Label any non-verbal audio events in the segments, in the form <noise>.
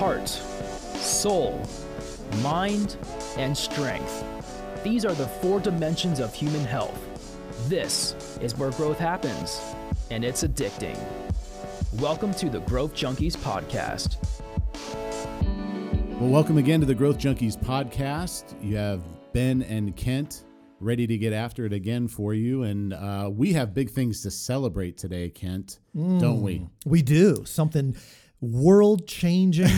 heart, soul, mind, and strength. These are the four dimensions of human health. This is where growth happens, and it's addicting. Welcome to the Growth Junkies Podcast. Well, welcome again to the Growth Junkies podcast. You have Ben and Kent ready to get after it again for you. And uh, we have big things to celebrate today, Kent, don't we? We do something world changing,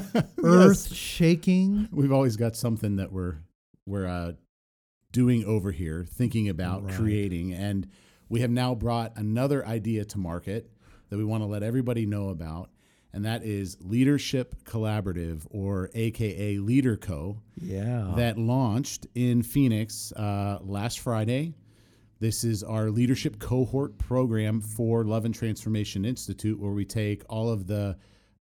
<laughs> earth shaking. We've always got something that we're we're uh, doing over here, thinking about Right. creating, and we have now brought another idea to market that we want to let everybody know about, and that is Leadership Collaborative, or AKA LeaderCo. Yeah. that launched in Phoenix uh, last Friday. This is our leadership cohort program for Love and Transformation Institute, where we take all of the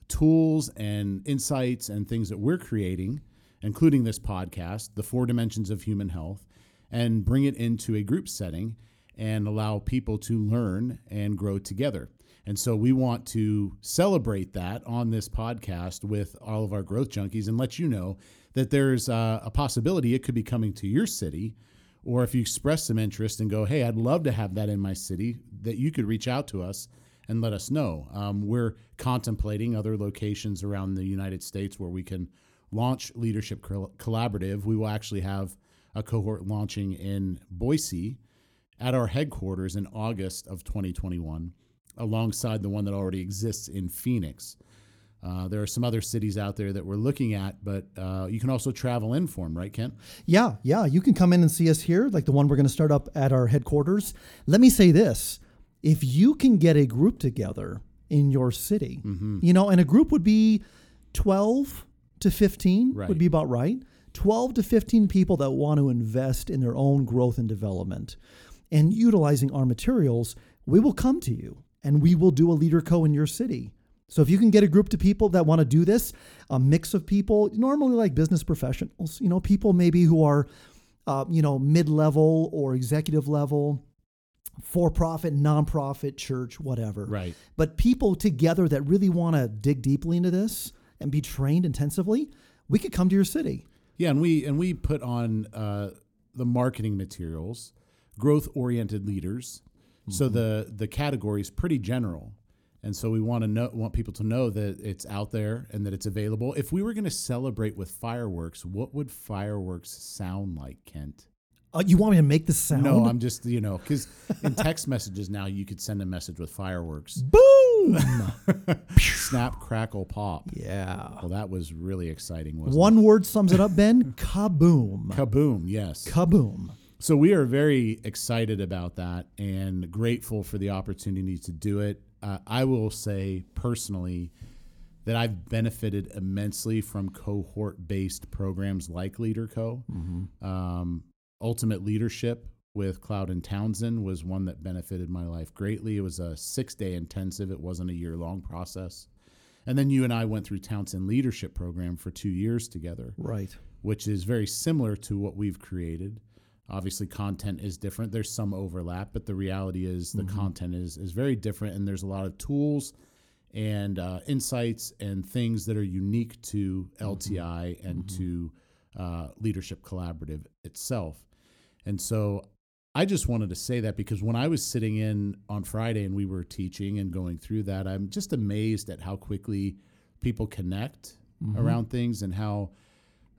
tools and insights and things that we're creating, including this podcast, the four dimensions of human health, and bring it into a group setting and allow people to learn and grow together. And so we want to celebrate that on this podcast with all of our growth junkies and let you know that there's uh, a possibility it could be coming to your city. Or if you express some interest and go, hey, I'd love to have that in my city, that you could reach out to us and let us know. Um, we're contemplating other locations around the United States where we can launch Leadership Collaborative. We will actually have a cohort launching in Boise at our headquarters in August of 2021, alongside the one that already exists in Phoenix. Uh, there are some other cities out there that we're looking at, but uh, you can also travel in for them, right, Kent? yeah. Yeah. You can come in and see us here, like the one we're going to start up at our headquarters. Let me say this if you can get a group together in your city, Mm-hmm. you know, and a group would be 12 to 15, Right. would be about right. 12 to 15 people that want to invest in their own growth and development and utilizing our materials, we will come to you and we will do a LeaderCo in your city. So if you can get a group of people that want to do this, a mix of people, normally like business professionals, you know, people maybe who are, uh, you know, mid-level or executive level, for-profit, nonprofit, church, whatever. Right. But people together that really want to dig deeply into this and be trained intensively, we could come to your city. Yeah, and we and we put on uh, the marketing materials, growth oriented leaders. So the the category is pretty general, and so we want to know want people to know that it's out there and that it's available. If we were going to celebrate with fireworks, what would fireworks sound like, Kent? Uh, you want me to make the sound? No, I'm just you know because in text messages now you could send a message with fireworks, Boom! <laughs> snap, crackle, pop. yeah. Well, that was really exciting, wasn't One word sums it up, Ben. <laughs> Kaboom. Kaboom! Yes. Kaboom. So we are very excited about that and grateful for the opportunity to do it. Uh, I will say personally that I've benefited immensely from cohort-based programs like LeaderCo. Um, Ultimate Leadership with Cloud and Townsend was one that benefited my life greatly. It was a six-day intensive; it wasn't a year-long process. And then you and I went through Townsend Leadership Program for two years together Right. which is very similar to what we've created. Obviously, content is different. There's some overlap, but the reality is the content is is very different, and there's a lot of tools and uh, insights and things that are unique to LTI and to uh, Leadership Collaborative itself. And so, I just wanted to say that because when I was sitting in on Friday and we were teaching and going through that, I'm just amazed at how quickly people connect around things and how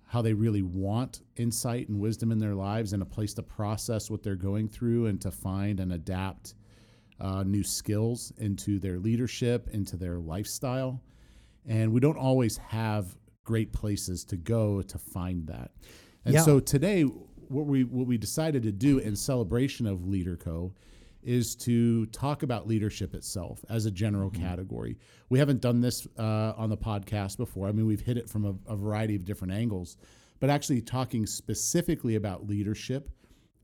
how they really want insight and wisdom in their lives and a place to process what they're going through and to find and adapt uh, new skills into their leadership, into their lifestyle. And we don't always have great places to go to find that. And Yeah. so today, what we what we decided to do in celebration of LeaderCo is to talk about leadership itself as a general category. We haven't done this uh, on the podcast before. I mean, we've hit it from a, a variety of different angles, but actually talking specifically about leadership,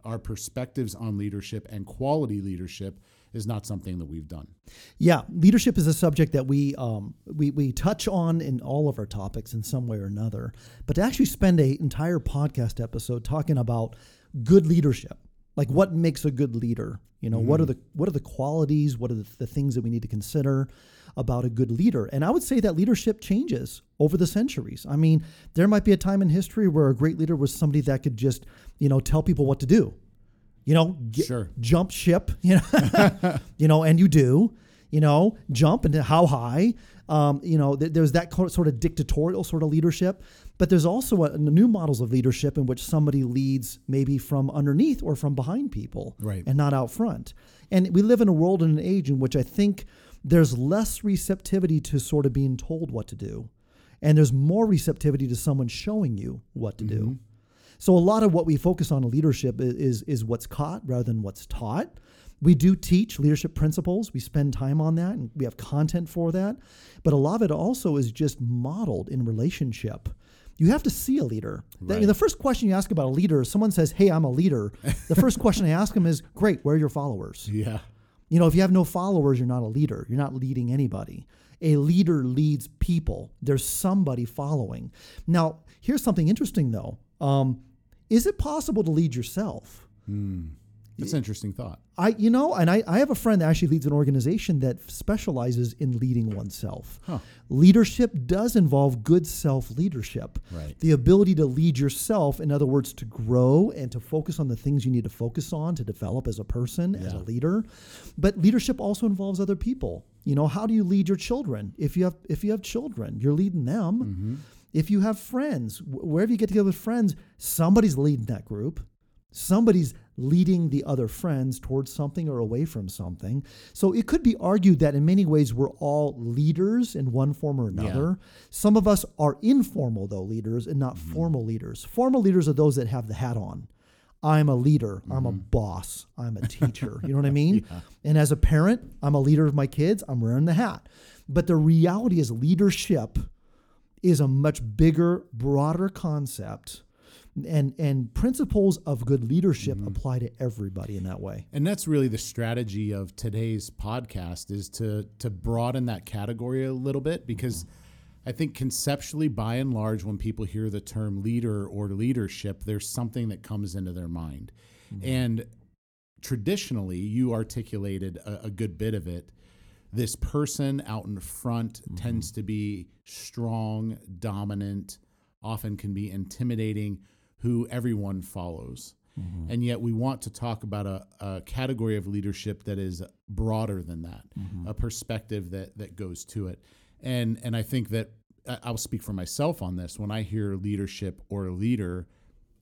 our perspectives on leadership and quality leadership is not something that we've done. Yeah, leadership is a subject that we um, we we touch on in all of our topics in some way or another. But to actually spend a entire podcast episode talking about good leadership, like what makes a good leader, you know, what are the what are the qualities, what are the, the things that we need to consider about a good leader? And I would say that leadership changes over the centuries. I mean, there might be a time in history where a great leader was somebody that could just, you know, tell people what to do. You know, get, Sure. jump ship, <laughs> you know, <laughs> you know, and you do, you know, jump and how high. Um, you know, th- there's that sort of dictatorial sort of leadership, but there's also a, new models of leadership in which somebody leads maybe from underneath or from behind people, Right. and not out front. And we live in a world and an age in which I think there's less receptivity to sort of being told what to do, and there's more receptivity to someone showing you what to do. So a lot of what we focus on in leadership is is what's caught rather than what's taught. We do teach leadership principles. We spend time on that and we have content for that. But a lot of it also is just modeled in relationship. You have to see a leader. The- Right. The first question you ask about a leader, if someone says, Hey, I'm a leader, <laughs> the first question I ask them is, Great, where are your followers? Yeah. You know, if you have no followers, you're not a leader. You're not leading anybody. A leader leads people. There's somebody following. Now, here's something interesting though. Um, is it possible to lead yourself? That's an interesting thought. I, you know, and I, I have a friend that actually leads an organization that specializes in leading oneself. Huh. Leadership does involve good self leadership. Right. The ability to lead yourself, in other words, to grow and to focus on the things you need to focus on to develop as a person, as a leader. But leadership also involves other people. You know, how do you lead your children? If you have if you have children, you're leading them. Mm-hmm. If you have friends, wherever you get together with friends, somebody's leading that group. Somebody's leading the other friends towards something or away from something. So it could be argued that in many ways we're all leaders in one form or another. Some of us are informal, though, leaders and not mm-hmm. formal leaders. Formal leaders are those that have the hat on. I'm a leader. I'm a mm-hmm. boss. I'm a teacher. You know what I <laughs> mean? And as a parent, I'm a leader of my kids. I'm wearing the hat. But the reality is, leadership is a much bigger, broader concept. And, and principles of good leadership mm-hmm. apply to everybody in that way. And that's really the strategy of today's podcast is to to broaden that category a little bit because mm-hmm. I think conceptually by and large when people hear the term leader or leadership there's something that comes into their mind. Mm-hmm. And traditionally you articulated a, a good bit of it. This person out in front mm-hmm. tends to be strong, dominant, often can be intimidating, who everyone follows. Mm-hmm. And yet, we want to talk about a, a category of leadership that is broader than that, mm-hmm. a perspective that that goes to it. And and I think that I- I'll speak for myself on this. When I hear leadership or a leader,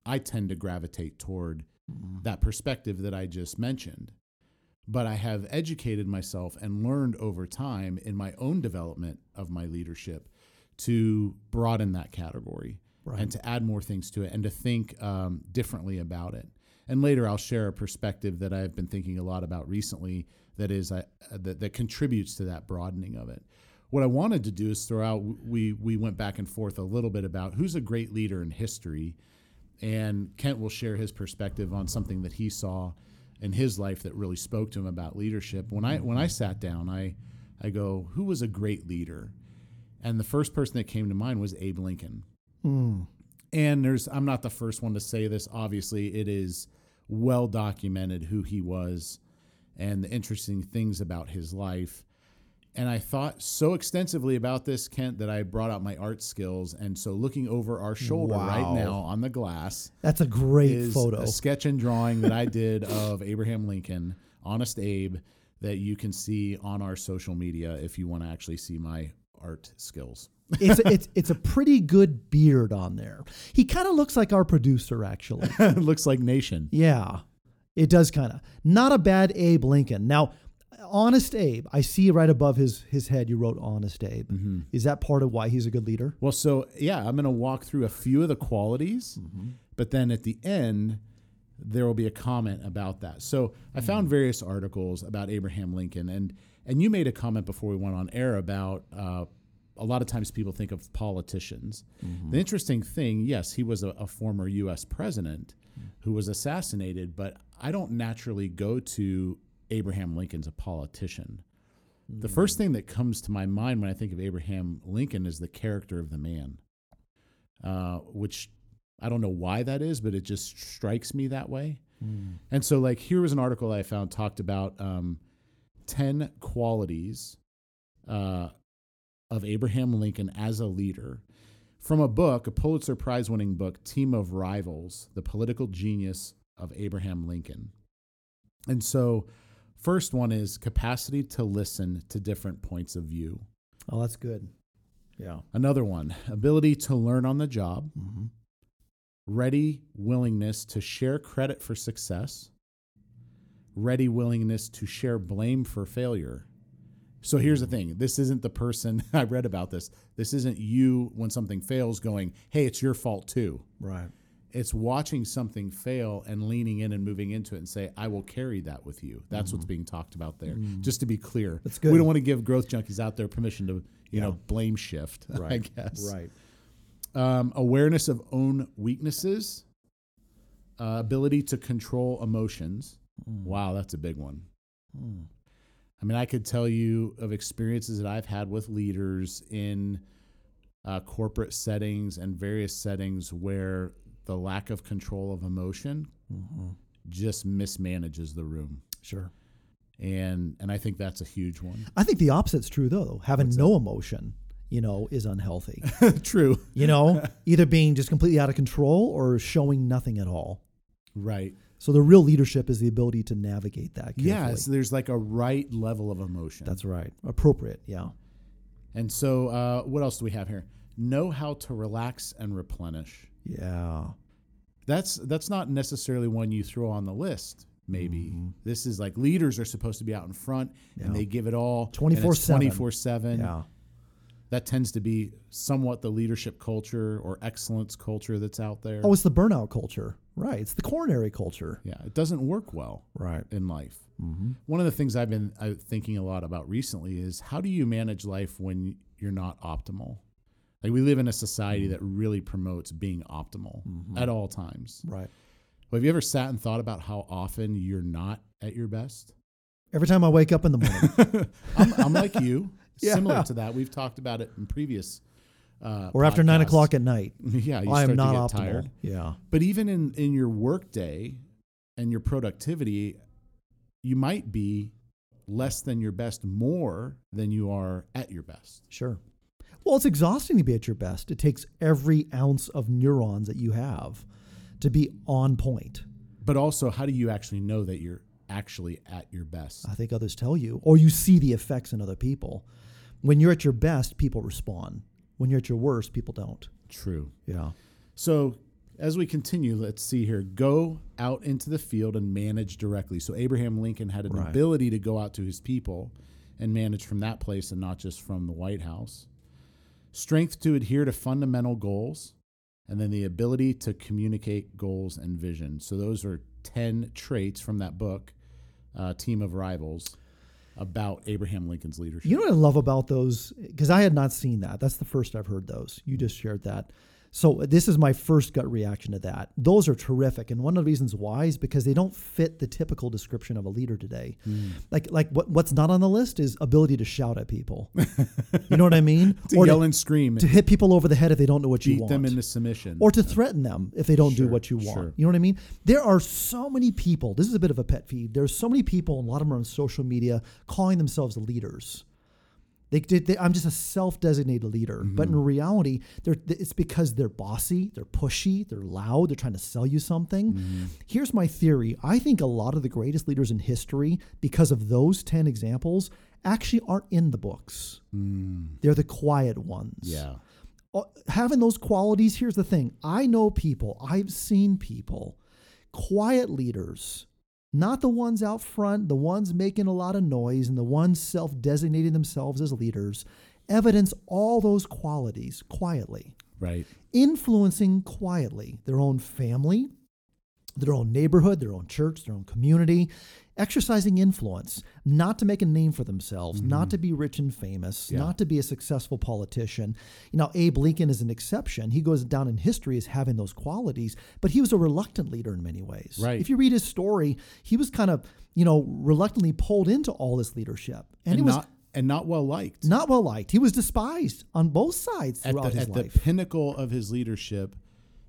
I tend to gravitate toward that perspective that I just mentioned. But I have educated myself and learned over time in my own development of my leadership to broaden that category and to add more things to it and to think um, differently about it. And later, I'll share a perspective that I've been thinking a lot about recently that is uh, that, that contributes to that broadening of it. What I wanted to do is throw out. We we went back and forth a little bit about who's a great leader in history, and Kent will share his perspective on something that he saw in his life that really spoke to him about leadership. When I when I mm-hmm. sat down, I I go, who was a great leader? And the first person that came to mind was Abe Lincoln. Hmm. And there's I'm not the first one to say this. Obviously, it is well documented who he was and the interesting things about his life. And I thought so extensively about this, Kent, that I brought out my art skills. And so, looking over our shoulder right now on the glass That's a great is photo. a sketch and drawing that I did of Abraham Lincoln, Honest Abe, that you can see on our social media if you want to actually see my art skills. it's, a, <laughs> it's, it's a pretty good beard on there. He kind of looks like our producer, actually. <laughs> looks like Nation. Yeah, it does kind of. Not a bad Abe Lincoln. Now, Honest Abe, I see right above his his head you wrote Honest Abe. Mm-hmm. Is that part of why he's a good leader? Well, so yeah, I'm going to walk through a few of the qualities, mm-hmm. but then at the end, there will be a comment about that. So I found mm-hmm. various articles about Abraham Lincoln, and and you made a comment before we went on air about uh, a lot of times people think of politicians. The interesting thing, yes, he was a, a former U.S. president mm. who was assassinated, but I don't naturally go to Abraham Lincoln's a politician. The first thing that comes to my mind when I think of Abraham Lincoln is the character of the man, uh, which I don't know why that is, but it just strikes me that way. And so, like, here was an article I found talked about um, 10 qualities uh, of Abraham Lincoln as a leader from a book, a Pulitzer Prize winning book, Team of Rivals The Political Genius of Abraham Lincoln. And so, first one is capacity to listen to different points of view. Oh, that's good. Yeah. Another one, ability to learn on the job, Mm-hmm. ready willingness to share credit for success, ready willingness to share blame for failure. So here's the thing this isn't the person <laughs> I read about this. This isn't you when something fails going, hey, it's your fault too. Right. It's watching something fail and leaning in and moving into it and say, I will carry that with you. That's what's being talked about there. Just to be clear. That's good. We don't want to give growth junkies out there permission to, you Yeah. know, blame shift, <laughs> right. I guess Right. um, awareness of own weaknesses, uh, ability to control emotions. Wow, that's a big one. Mm. I mean, I could tell you of experiences that I've had with leaders in uh, corporate settings and various settings where the lack of control of emotion Mm-hmm. just mismanages the room, Sure. and and I think that's a huge one. I think the opposite's true though. Having no emotion, you know, is unhealthy. <laughs> True, You know, <laughs> either being just completely out of control or showing nothing at all. right? So the real leadership is the ability to navigate that. Carefully. Yeah, so there's like a right level of emotion. that's right. Appropriate. Yeah. And so, uh, what else do we have here? Know how to relax and replenish. Yeah. That's that's not necessarily one you throw on the list. Maybe this is like leaders are supposed to be out in front Yeah. and they give it all 24/7. twenty four seven. Yeah. That tends to be somewhat the leadership culture or excellence culture that's out there. Oh, it's the burnout culture. Right. It's the coronary culture. yeah, it doesn't work well Right. in life. Mm-hmm. One of the things I've been uh, thinking a lot about recently is how do you manage life when you're not optimal? Like we live in a society that really promotes being optimal at all times. Right. Well, have you ever sat and thought about how often you're not at your best? Every time I wake up in the morning <laughs> I'm, I'm like you, <laughs> Yeah. similar to that. We've talked about it in previous. Uh, or after nine o'clock at night, <laughs> Yeah, you I start am not optimal. tired. Yeah. But even in in your workday and your productivity, you might be less than your best more than you are at your best. Sure. Well, it's exhausting to be at your best. It takes every ounce of neurons that you have to be on point. But also, how do you actually know that you're actually at your best? I think others tell you, or you see the effects in other people. When you're at your best, people respond. When you're at your worst, people don't. True. Yeah. So as we continue, let's see here. Go out into the field and manage directly. So Abraham Lincoln had an Right. ability to go out to his people and manage from that place and not just from the White House. Strength to adhere to fundamental goals, and then the ability to communicate goals and vision. So those are 10 traits from that book, uh, Team of Rivals, about Abraham Lincoln's leadership. You know what I love about those? Because I had not seen that. That's the first I've heard those. You just shared that. So this is my first gut reaction to that. Those are terrific, and one of the reasons why is because they don't fit the typical description of a leader today. Hmm. Like, like what, what's not on the list is ability to shout at people. <laughs> you know what I mean? to or yell to, and scream, to hit people over the head if they don't know what you want. them into submission. or to threaten them if they don't do what you want. sure. You know what I mean? There are so many people. This is a bit of a pet peeve. There's so many people, and a lot of them are on social media, calling themselves leaders. They, they, I'm just a self-designated leader, but Mm-hmm. in reality, they're, it's because they're bossy, they're pushy, they're loud, they're trying to sell you something. Mm-hmm. Here's my theory: I think a lot of the greatest leaders in history, because of those ten examples, actually aren't in the books. They're the quiet ones yeah. uh, having those qualities here's the thing i know people i've seen people quiet leaders not the ones out front the ones making a lot of noise and the ones self-designating themselves as leaders evidence all those qualities quietly Right. influencing quietly their own family their own neighborhood their own church their own community exercising influence not to make a name for themselves mm-hmm. not to be rich and famous Yeah. not to be a successful politician. You know abe lincoln is an exception. He goes down in history as having those qualities but he was a reluctant leader in many ways. Right. if you read his story he was kind of you know reluctantly pulled into all this leadership. And, And, he was not and not well liked. not well liked. He was despised on both sides at throughout the, his at life. the pinnacle of his leadership,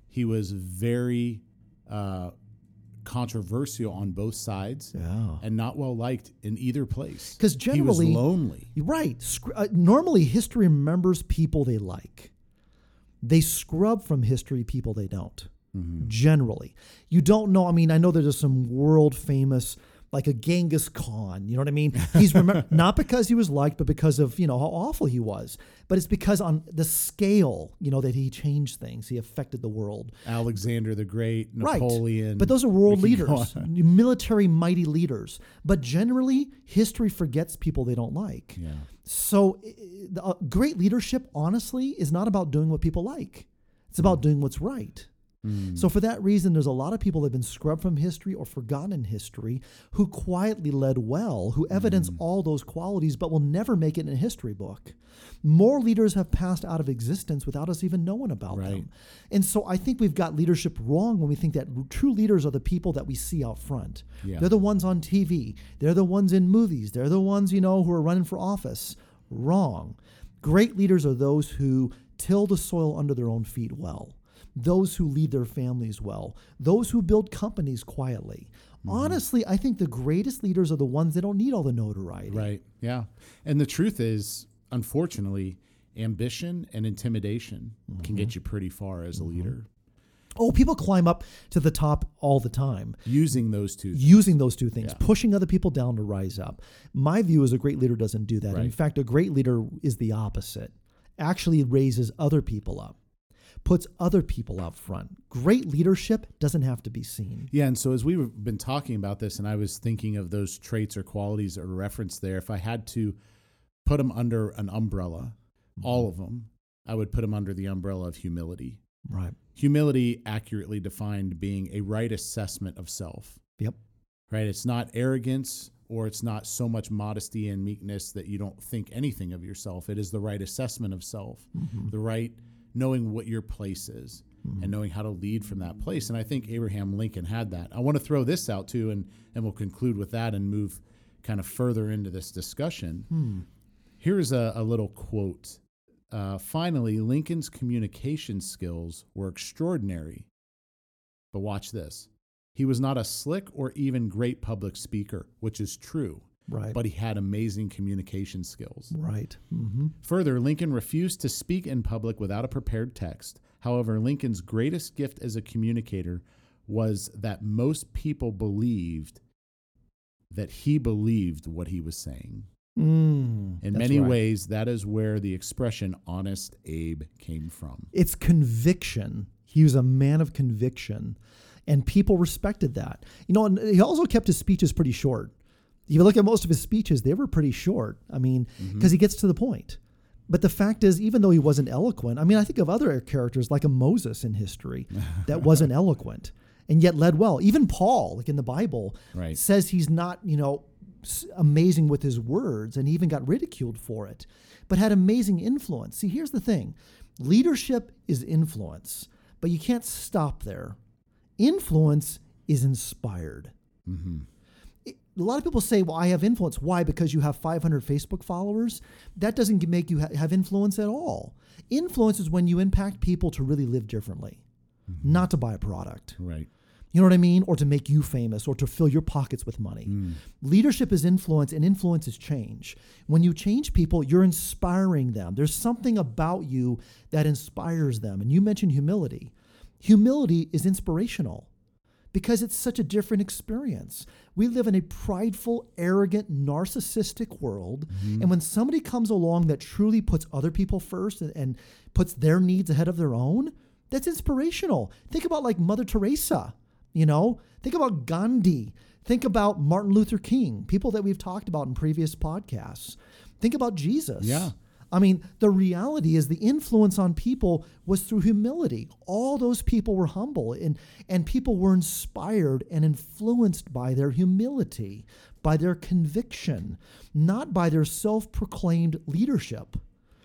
he was very uh, controversial on both sides Yeah. and not well liked in either place. Because generally- lonely. Right. Scr- Uh, normally, history remembers people they like. They scrub from history people they don't. Generally, you don't know. I mean, I know there's some world famous, like a Genghis Khan. You know what I mean? He's remember <laughs> not because he was liked, but because of you know how awful he was. But it's because on the scale, you know, that he changed things. He affected the world. Alexander the Great, Napoleon. Right. But those are world we could go leaders, <laughs> military mighty leaders. But generally, history forgets people they don't like. Yeah. So, the, uh, great leadership, honestly, is not about doing what people like. It's about doing what's right. Mm. So, for that reason, there's a lot of people that have been scrubbed from history or forgotten in history who quietly led well, who evidence mm. all those qualities, but will never make it in a history book. More leaders have passed out of existence without us even knowing about Right. them. And so, I think we've got leadership wrong when we think that true leaders are the people that we see out front. Yeah. They're the ones on TV, they're the ones in movies, they're the ones, you know, who are running for office. Wrong. Great leaders are those who till the soil under their own feet well, those who lead their families well, those who build companies quietly. Honestly, I think the greatest leaders are the ones that don't need all the notoriety. Right. Yeah. And the truth is, unfortunately, ambition and intimidation Mm-hmm. can get you pretty far as a leader Oh, people climb up to the top all the time. using those two. using those two things, Yeah. pushing other people down to rise up. My view is a great leader doesn't do that. In fact, a great leader is the opposite. Actually raises other people up, puts other people out front. Great leadership doesn't have to be seen. Yeah, and so as we've been talking about this, and I was thinking of those traits or qualities or reference there, if I had to put them under an umbrella, mm-hmm. all of them, I would put them under the umbrella of humility. Right. Humility, accurately defined, being a right assessment of self. Yep. Right? It's not arrogance or it's not so much modesty and meekness that you don't think anything of yourself. It is the right assessment of self, mm-hmm. the right knowing what your place is and knowing how to lead from that place. And I think Abraham Lincoln had that. I want to throw this out too, and, and we'll conclude with that and move kind of further into this discussion. Here's a, a little quote. Uh, finally, Lincoln's communication skills were extraordinary. But watch this. He was not a slick or even great public speaker, which is true, Right. but he had amazing communication skills. right. hmm Further, Lincoln refused to speak in public without a prepared text. However, Lincoln's greatest gift as a communicator was that most people believed that he believed what he was saying. Mm, In many right. ways, that is where the expression honest Abe came from. It's conviction. He was a man of conviction, and people respected that. You know, and he also kept his speeches pretty short. You look at most of his speeches, they were pretty short. I mean, mm-hmm. because he gets to the point. But the fact is, even though he wasn't eloquent, I mean, I think of other characters like a Moses in history <laughs> that wasn't eloquent and yet led well. Even Paul, like in the Bible, Right. says he's not, you know, amazing with his words and he even got ridiculed for it, but had amazing influence. See, here's the thing leadership is influence, but you can't stop there. Influence is inspired. It- A lot of people say, well, I have influence. Why? Because you have 500 Facebook followers? That doesn't make you ha- have influence at all. Influence is when you impact people to really live differently, mm-hmm. not to buy a product. Right. You know what I mean? Or to make you famous or to fill your pockets with money. Mm. Leadership is influence, and influence is change. When you change people, you're inspiring them. There's something about you that inspires them. And you mentioned humility. Humility is inspirational because it's such a different experience. We live in a prideful, arrogant, narcissistic world. Mm-hmm. And when somebody comes along that truly puts other people first and, and puts their needs ahead of their own, that's inspirational. Think about like Mother Teresa, you know? Think about Gandhi. Think about Martin Luther King, people that we've talked about in previous podcasts. Think about Jesus. Yeah. I mean, the reality is the influence on people was through humility. All those people were humble and, and people were inspired and influenced by their humility, by their conviction, not by their self proclaimed leadership.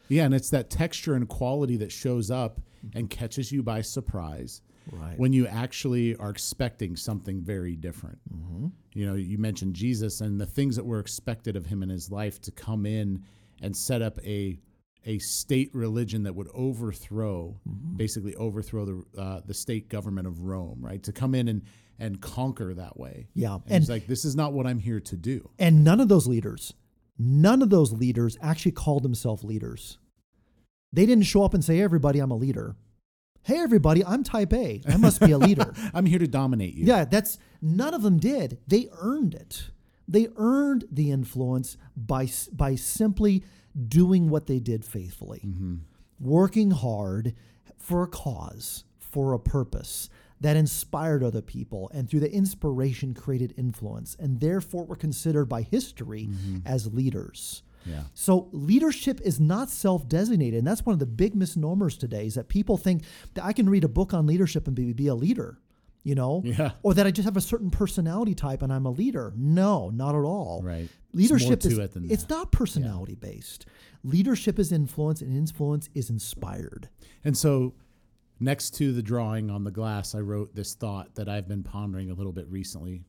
Yeah, and it's that texture and quality that shows up and catches you by surprise Right. when you actually are expecting something very different. Mm-hmm. You know, you mentioned Jesus and the things that were expected of him in his life to come in and set up a a state religion that would overthrow, basically overthrow the uh, the state government of Rome, right? To come in and and conquer that way. Yeah. and, And- he's like, this is not what I'm here to do. And none of those leaders, none of those leaders actually called themselves leaders. They didn't show up and say, hey, everybody, I'm a leader. Hey, everybody, I'm type A. I must be a leader. <laughs> I'm here to dominate you. yeah, that's none of them did. They earned it. They earned the influence by, by simply doing what they did faithfully, mm-hmm. working hard for a cause, for a purpose that inspired other people, and through the inspiration created influence, and therefore were considered by history mm-hmm. as leaders. Yeah. So leadership is not self-designated, and that's one of the big misnomers today. Is that people think that I can read a book on leadership and be, be a leader, you know, Yeah. or that I just have a certain personality type and I'm a leader. No, not at all. Right. Leadership is it it's not personality based. Leadership is influence, and influence is inspired. And so, next to the drawing on the glass, I wrote this thought that I've been pondering a little bit recently.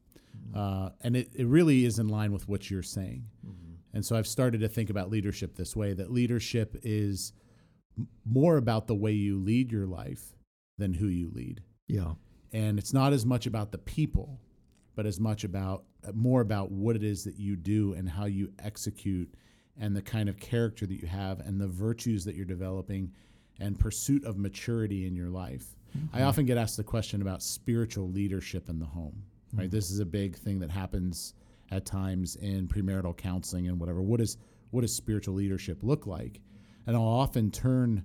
Uh, and it, it really is in line with what you're saying. And so, I've started to think about leadership this way that leadership is m- more about the way you lead your life than who you lead. Yeah. And it's not as much about the people, but as much about more about what it is that you do and how you execute and the kind of character that you have and the virtues that you're developing and pursuit of maturity in your life. I mm-hmm. often get asked the question about spiritual leadership in the home. Right? Mm-hmm. This is a big thing that happens at times in premarital counseling and whatever. What is what does spiritual leadership look like? And I'll often turn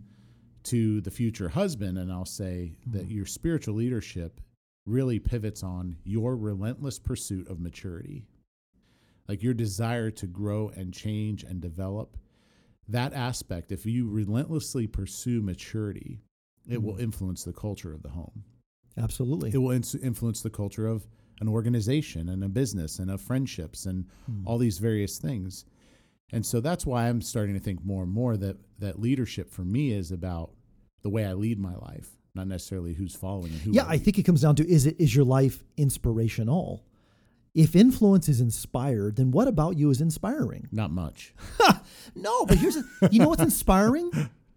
to the future husband and I'll say that mm-hmm. your spiritual leadership really pivots on your relentless pursuit of maturity. Like your desire to grow and change and develop. That aspect, if you relentlessly pursue maturity, it will mm-hmm. influence the culture of the home. Absolutely. It will influence the culture of an organization and a business and of friendships and hmm. all these various things. And so that's why I'm starting to think more and more that that leadership for me is about the way I lead my life, not necessarily who's following and who. yeah, I lead. think it comes down to is it is your life inspirational? If influence is inspired, then what about you is inspiring? not much. <laughs> No, but here's a, you know what's inspiring?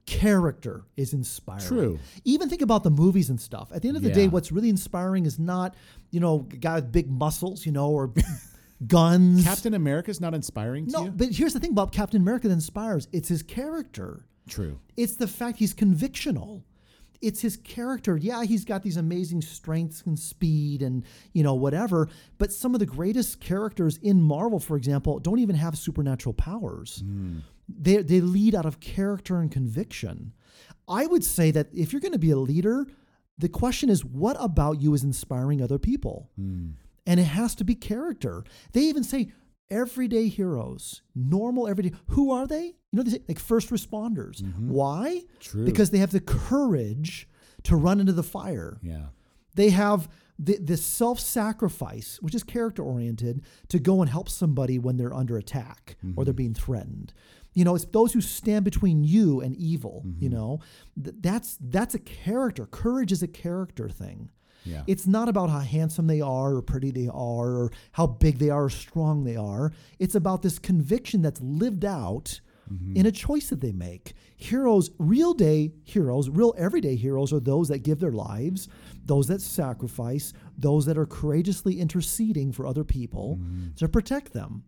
Character is inspiring. True. Even think about the movies and stuff. At the end of the day, what's really inspiring is not, you know, a guy with big muscles, you know, or <laughs> guns. Captain America is not inspiring to no, you. but here's the thing about Captain America that inspires. It's his character. True. It's the fact he's convictional. It's his character. Yeah, he's got these amazing strengths and speed and, you know, whatever. But some of the greatest characters in Marvel, for example, don't even have supernatural powers. Hmm. They, they lead out of character and conviction. I would say that if you're going to be a leader, the question is what about you is inspiring other people? Hmm. And it has to be character. They even say everyday heroes, normal everyday. Who are they? You know, they say like first responders. Mm-hmm. Why? True. Because they have the courage to run into the fire. Yeah. They have the, the self sacrifice, which is character oriented, to go and help somebody when they're under attack or they're mm-hmm. being threatened. You know, it's those who stand between you and evil. You mm-hmm. know, Th- that's that's a character. Courage is a character thing. Yeah. It's not about how handsome they are or pretty they are or how big they are or strong they are. It's about this conviction that's lived out mm-hmm. in a choice that they make. Heroes, real day heroes, real everyday heroes are those that give their lives, those that sacrifice, those that are courageously interceding for other people mm-hmm. to protect them.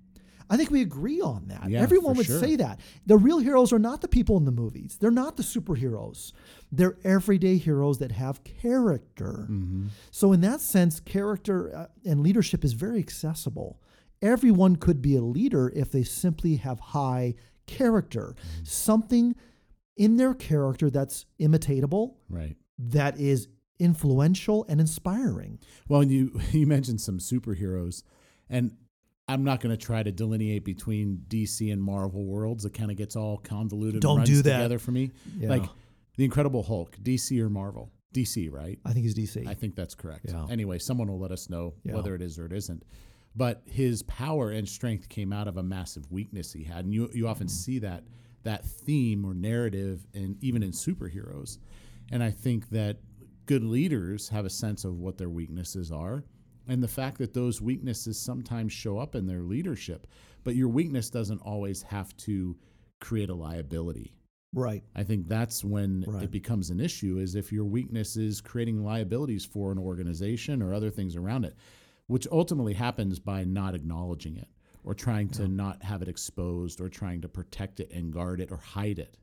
I think we agree on that. Yeah, Everyone would sure. say that. The real heroes are not the people in the movies. They're not the superheroes. They're everyday heroes that have character. Mm-hmm. So, in that sense, character uh, and leadership is very accessible. Everyone could be a leader if they simply have high character, Mm-hmm. something in their character that's imitatable, Right. that is influential and inspiring. Well, you <laughs> you mentioned some superheroes, and I'm not going to try to delineate between DC and Marvel worlds. It kind of gets all convoluted. Don't and runs do that. together for me. Yeah. Like the Incredible Hulk, DC or Marvel? DC, right? I think he's DC. I think that's correct. Yeah. Anyway, someone will let us know Yeah. whether it is or it isn't. But his power and strength came out of a massive weakness he had, and you you often mm-hmm. see that that theme or narrative, and even in superheroes. And I think that good leaders have a sense of what their weaknesses are, and the fact that those weaknesses sometimes show up in their leadership. But your weakness doesn't always have to create a liability. Right. I think that's when Right. it becomes an issue is if your weakness is creating liabilities for an organization or other things around it, which ultimately happens by not acknowledging it or trying to not have it exposed or trying to protect it and guard it or hide it.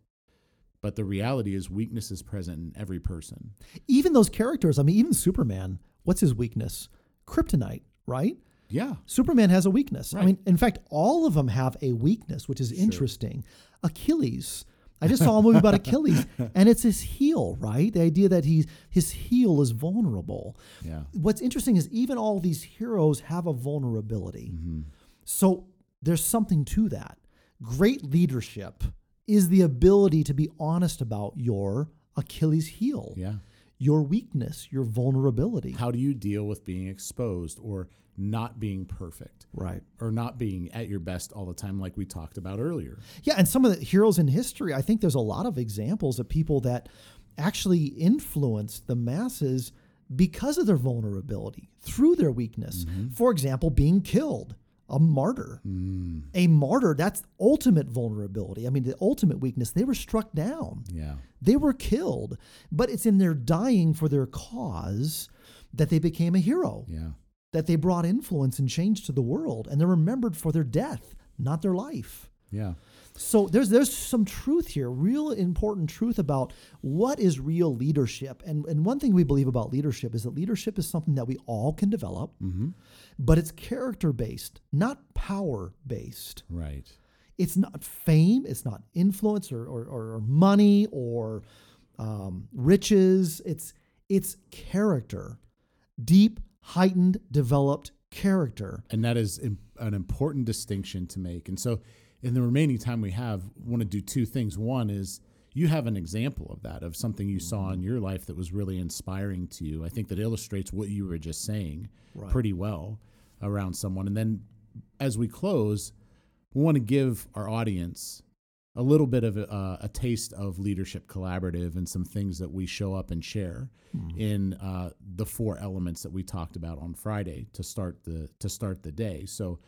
But the reality is weakness is present in every person. Even those characters, I mean, even Superman, what's his weakness? Kryptonite, right? Yeah. Superman has a weakness. I mean, in fact, all of them have a weakness, which is interesting. Achilles. I just saw a movie about Achilles, <laughs> and it's his heel, right? The idea that he's his heel is vulnerable. Yeah. What's interesting is even all these heroes have a vulnerability. Mm-hmm. So there's something to that. Great leadership is the ability to be honest about your Achilles heel, Yeah. Your weakness, your vulnerability. How do you deal with being exposed or not being perfect Right. or not being at your best all the time, like we talked about earlier? Yeah, and some of the heroes in history, I think there's a lot of examples of people that actually influenced the masses because of their vulnerability, through their weakness. Mm-hmm. For example, being killed, a martyr. Mm. A martyr, that's ultimate vulnerability. I mean, the ultimate weakness, they were struck down. Yeah. They were killed, but it's in their dying for their cause that they became a hero, Yeah. that they brought influence and change to the world, and they're remembered for their death, not their life. Yeah. So there's there's some truth here, real important truth about what is real leadership. And and one thing we believe about leadership is that leadership is something that we all can develop, mm-hmm. But it's character based, not power based. Right. It's not fame, it's not influence or or, or money or um, riches. It's it's character, deep, heightened, developed character. And that is an important distinction to make. And so, in the remaining time we have, want to do two things. One is you have an example of that, of something you saw in mm-hmm. your life that was really inspiring to you. I think that illustrates what you were just saying Right. pretty well around someone. And then as we close, we want to give our audience a little bit of a, uh, a taste of leadership collaborative and some things that we show up and share mm-hmm. in uh, the four elements that we talked about on Friday to start the to start the day. So,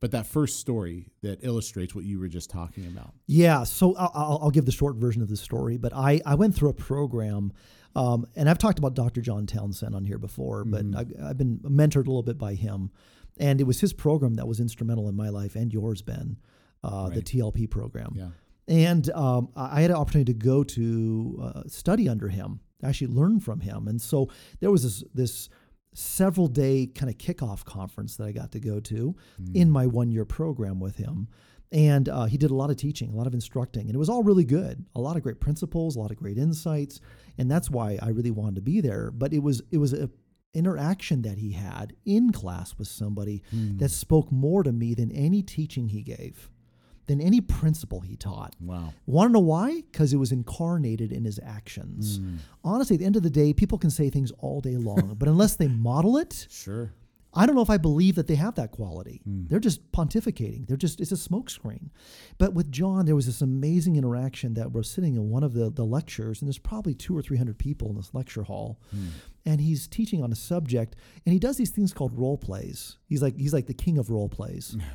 but that first story that illustrates what you were just talking about. Yeah, so I'll, I'll, I'll give the short version of the story, but I, I went through a program, um, and I've talked about Dr. John Townsend on here before, but I've, I've been mentored a little bit by him, and it was his program that was instrumental in my life and yours, Ben, uh, the TLP program. Yeah. And um, I I had an opportunity to go to uh, study under him, actually learn from him. And so there was this, this several day kind of kickoff conference that I got to go to in my one year program with him. And uh, he did a lot of teaching, a lot of instructing, and it was all really good. A lot of great principles, a lot of great insights, and that's why I really wanted to be there. But it was it was a interaction that he had in class with somebody that spoke more to me than any teaching he gave, than any principle he taught. Wow. Want to know why? Because it was incarnated in his actions. Hmm. Honestly, at the end of the day, people can say things all day long, <laughs> but unless they model it, Sure. I don't know if I believe that they have that quality. Hmm. They're just pontificating. They're just it's a smokescreen. But with John, there was this amazing interaction that we're sitting in one of the, the lectures, and there's probably two or three hundred people in this lecture hall, hmm. and he's teaching on a subject, and he does these things called role plays. He's like he's like the king of role plays. <laughs>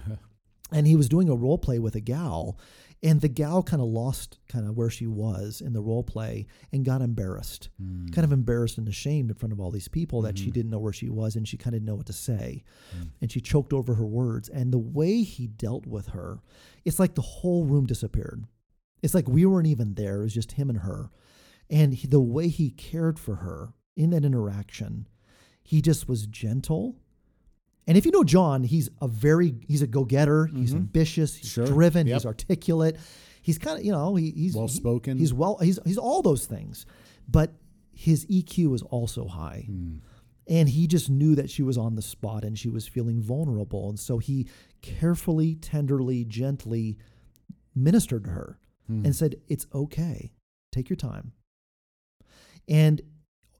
and he was doing a role play with a gal and the gal kind of lost kind of where she was in the role play and got embarrassed. Hmm. Kind of embarrassed and ashamed in front of all these people that she hmm. didn't know where she was and she kind of didn't know what to say. Hmm. And she choked over her words. And the way he dealt with her it's like the whole room disappeared. It's like we weren't even there. It was just him and her. And he, the way he cared for her in that interaction he just was gentle and if you know John, he's a very he's a go-getter. He's mm-hmm. ambitious. He's Sure. driven. Yep. He's articulate. He's kind of you know he, he's Well-spoken. He's well. He's he's all those things, but his EQ is also high. Hmm. And he just knew that she was on the spot and she was feeling vulnerable. And so he carefully, tenderly, gently ministered to her hmm. and said, It's okay. Take your time. And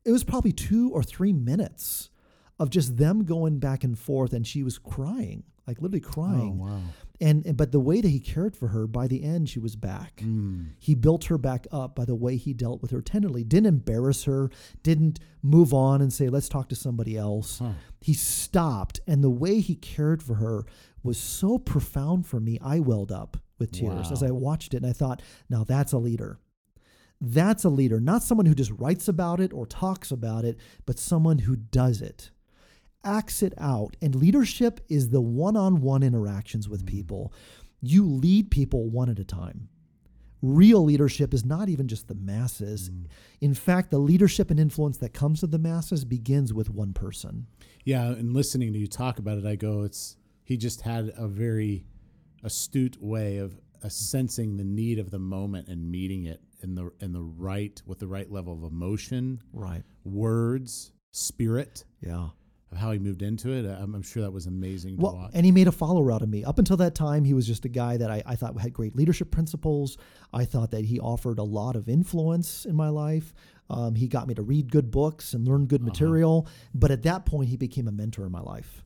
it was probably two or three minutes of just them going back and forth and she was crying like literally crying Oh, wow. and, and but the way that he cared for her by the end she was back Mm. he built her back up by the way he dealt with her tenderly didn't embarrass her didn't move on and say let's talk to somebody else Huh. he stopped and the way he cared for her was so profound for me i welled up with tears Wow. as i watched it and i thought now that's a leader That's a leader, not someone who just writes about it or talks about it, but someone who does it, acts it out. And leadership is the one on one interactions with people. You lead people one at a time. Real leadership is not even just the masses. In fact, the leadership and influence that comes to the masses begins with one person. Yeah, and listening to you talk about it, I go, it's he just had a very astute way of uh, sensing the need of the moment and meeting it in the in the right with the right level of emotion, Right. words, spirit Yeah. Of how he moved into it. I'm, I'm sure that was amazing to Well, watch. and he made a follower out of me. Up until that time, he was just a guy that I, I thought had great leadership principles. I thought that he offered a lot of influence in my life. Um, he got me to read good books and learn good material. But at that point, he became a mentor in my life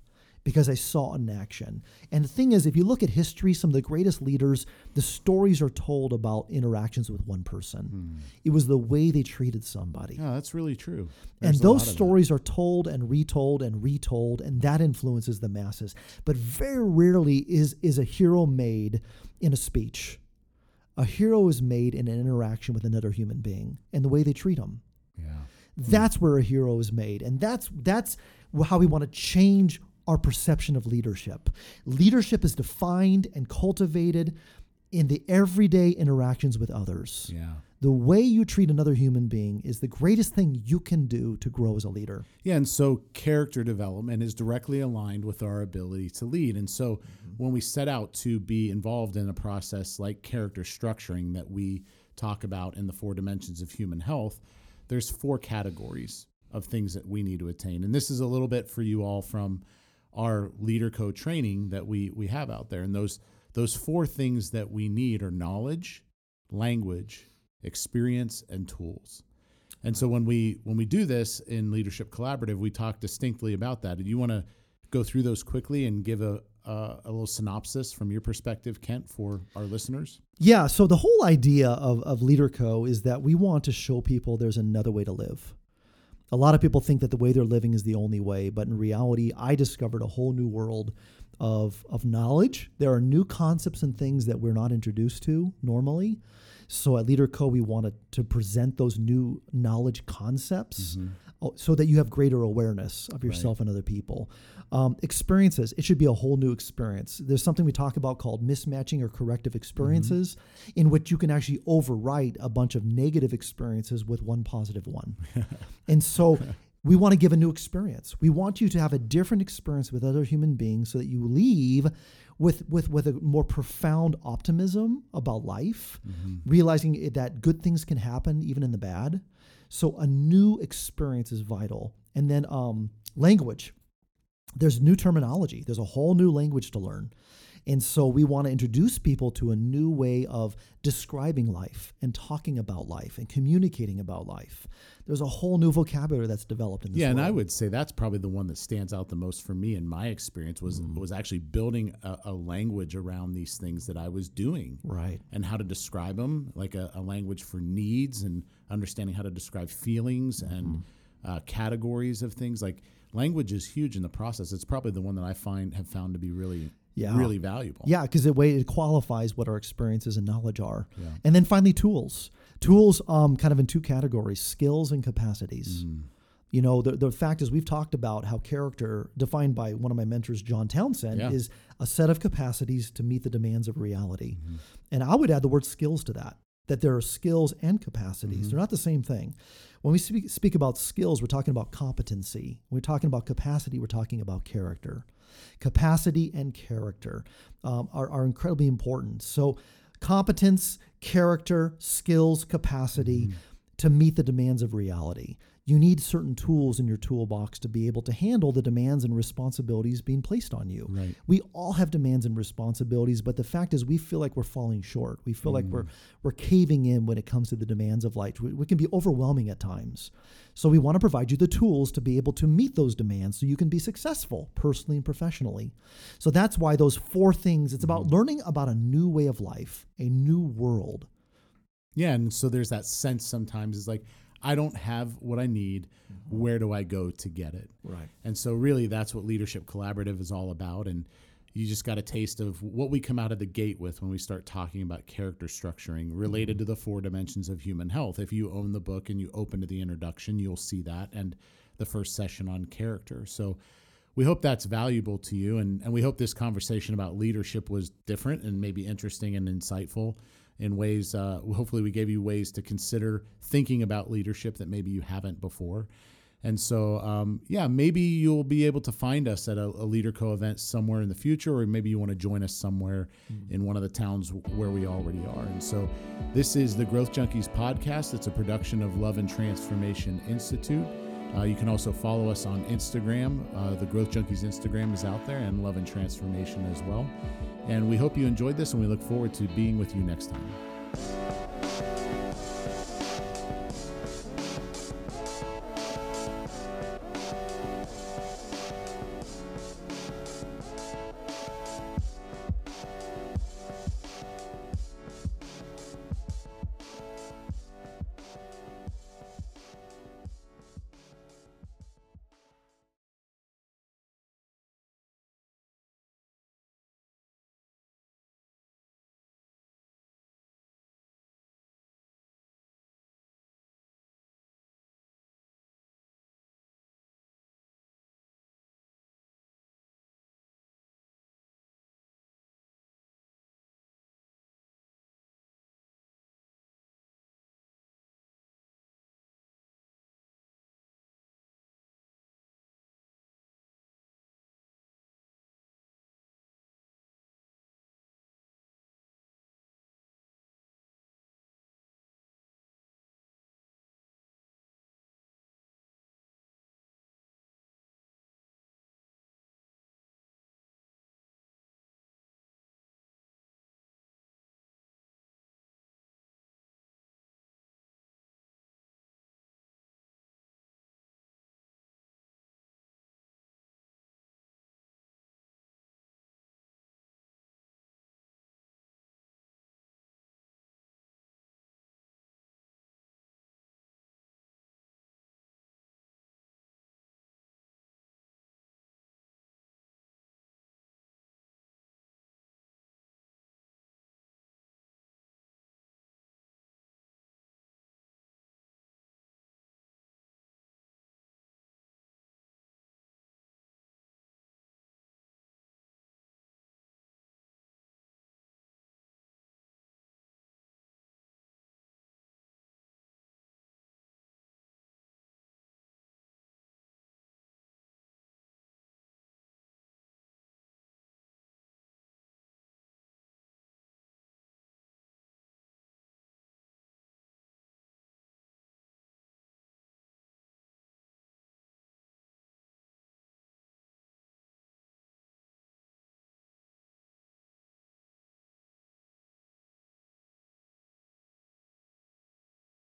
because I saw it in action. And the thing is, if you look at history, some of the greatest leaders, the stories are told about interactions with one person. Hmm. It was the way they treated somebody. yeah, that's really true. And There's a lot those that. stories are told and retold and retold, and that influences the masses. But very rarely is is a hero made in a speech. A hero is made in an interaction with another human being and the way they treat them. Yeah. That's where a hero is made, and that's that's how we want to change our perception of leadership. Leadership is defined and cultivated in the everyday interactions with others. Yeah. The way you treat another human being is the greatest thing you can do to grow as a leader. Yeah, and so character development is directly aligned with our ability to lead. And so Mm-hmm. when we set out to be involved in a process like character structuring that we talk about in the four dimensions of human health, there's four categories of things that we need to attain. And this is a little bit for you all from our LeaderCo training that we we have out there. And those those four things that we need are knowledge, language, experience, and tools. And so when we when we do this in Leadership Collaborative, we talk distinctly about that. Do you want to go through those quickly and give a, a a little synopsis from your perspective, Kent, for our listeners? Yeah, so the whole idea of, of LeaderCo is that we want to show people there's another way to live. A lot of people think that the way they're living is the only way, but in reality, I discovered a whole new world of, of knowledge. There are new concepts and things that we're not introduced to normally. So at LeaderCo, we wanted to present those new knowledge concepts oh, so that you have greater awareness of yourself and other people. Um, experiences, it should be a whole new experience. There's something we talk about called mismatching or corrective experiences, in which you can actually overwrite a bunch of negative experiences with one positive one. <laughs> and so we want to give a new experience. We want you to have a different experience with other human beings so that you leave with with with a more profound optimism about life, realizing that good things can happen even in the bad. So a new experience is vital. And then um, language. There's new terminology. There's a whole new language to learn. And so we want to introduce people to a new way of describing life and talking about life and communicating about life. There's a whole new vocabulary that's developed in this Yeah, and I would say that's probably the one that stands out the most for me in my experience was was actually building a, a language around these things that I was doing. Right. and how to describe them, like a, a language for needs and understanding how to describe feelings and uh, categories of things. Like language is huge in the process. It's probably the one that I find have found to be really, Yeah. really valuable. Yeah, because the way it qualifies what our experiences and knowledge are. Yeah. And then finally, tools. Tools, um, kind of in two categories: skills and capacities. Mm. You know, the, the fact is, we've talked about how character, defined by one of my mentors, John Townsend, Yeah. is a set of capacities to meet the demands of reality. Mm-hmm. And I would add the word skills to that, that there are skills and capacities. Mm-hmm. They're not the same thing. When we speak, speak about skills, we're talking about competency. When we're talking about capacity, we're talking about character. Capacity and character um, are, are incredibly important. So, competence, character, skills, capacity Mm-hmm. to meet the demands of reality. You need certain tools in your toolbox to be able to handle the demands and responsibilities being placed on you. Right. We all have demands and responsibilities, but the fact is we feel like we're falling short. We feel like we're mm. we're caving in when it comes to the demands of life. We, we can be overwhelming at times. So we want to provide you the tools to be able to meet those demands so you can be successful personally and professionally. So that's why those four things, it's about mm-hmm. learning about a new way of life, a new world. Yeah, and so there's that sense sometimes is like, I don't have what I need. Mm-hmm. Where do I go to get it? Right. And so, really, that's what Leadership Collaborative is all about. And you just got a taste of what we come out of the gate with when we start talking about character structuring related mm-hmm. to the four dimensions of human health. If you own the book and you open to the introduction, you'll see that and the first session on character. So we hope that's valuable to you. And, and we hope this conversation about leadership was different and maybe interesting and insightful in ways. Uh, hopefully, we gave you ways to consider thinking about leadership that maybe you haven't before. And so, um, yeah, maybe you'll be able to find us at a, a LeaderCo event somewhere in the future, or maybe you want to join us somewhere mm. in one of the towns where we already are. And so, this is the Growth Junkies podcast. It's a production of Love and Transformation Institute. Uh, you can also follow us on Instagram. Uh, the Growth Junkies Instagram is out there, and Love and Transformation as well. And we hope you enjoyed this, and we look forward to being with you next time.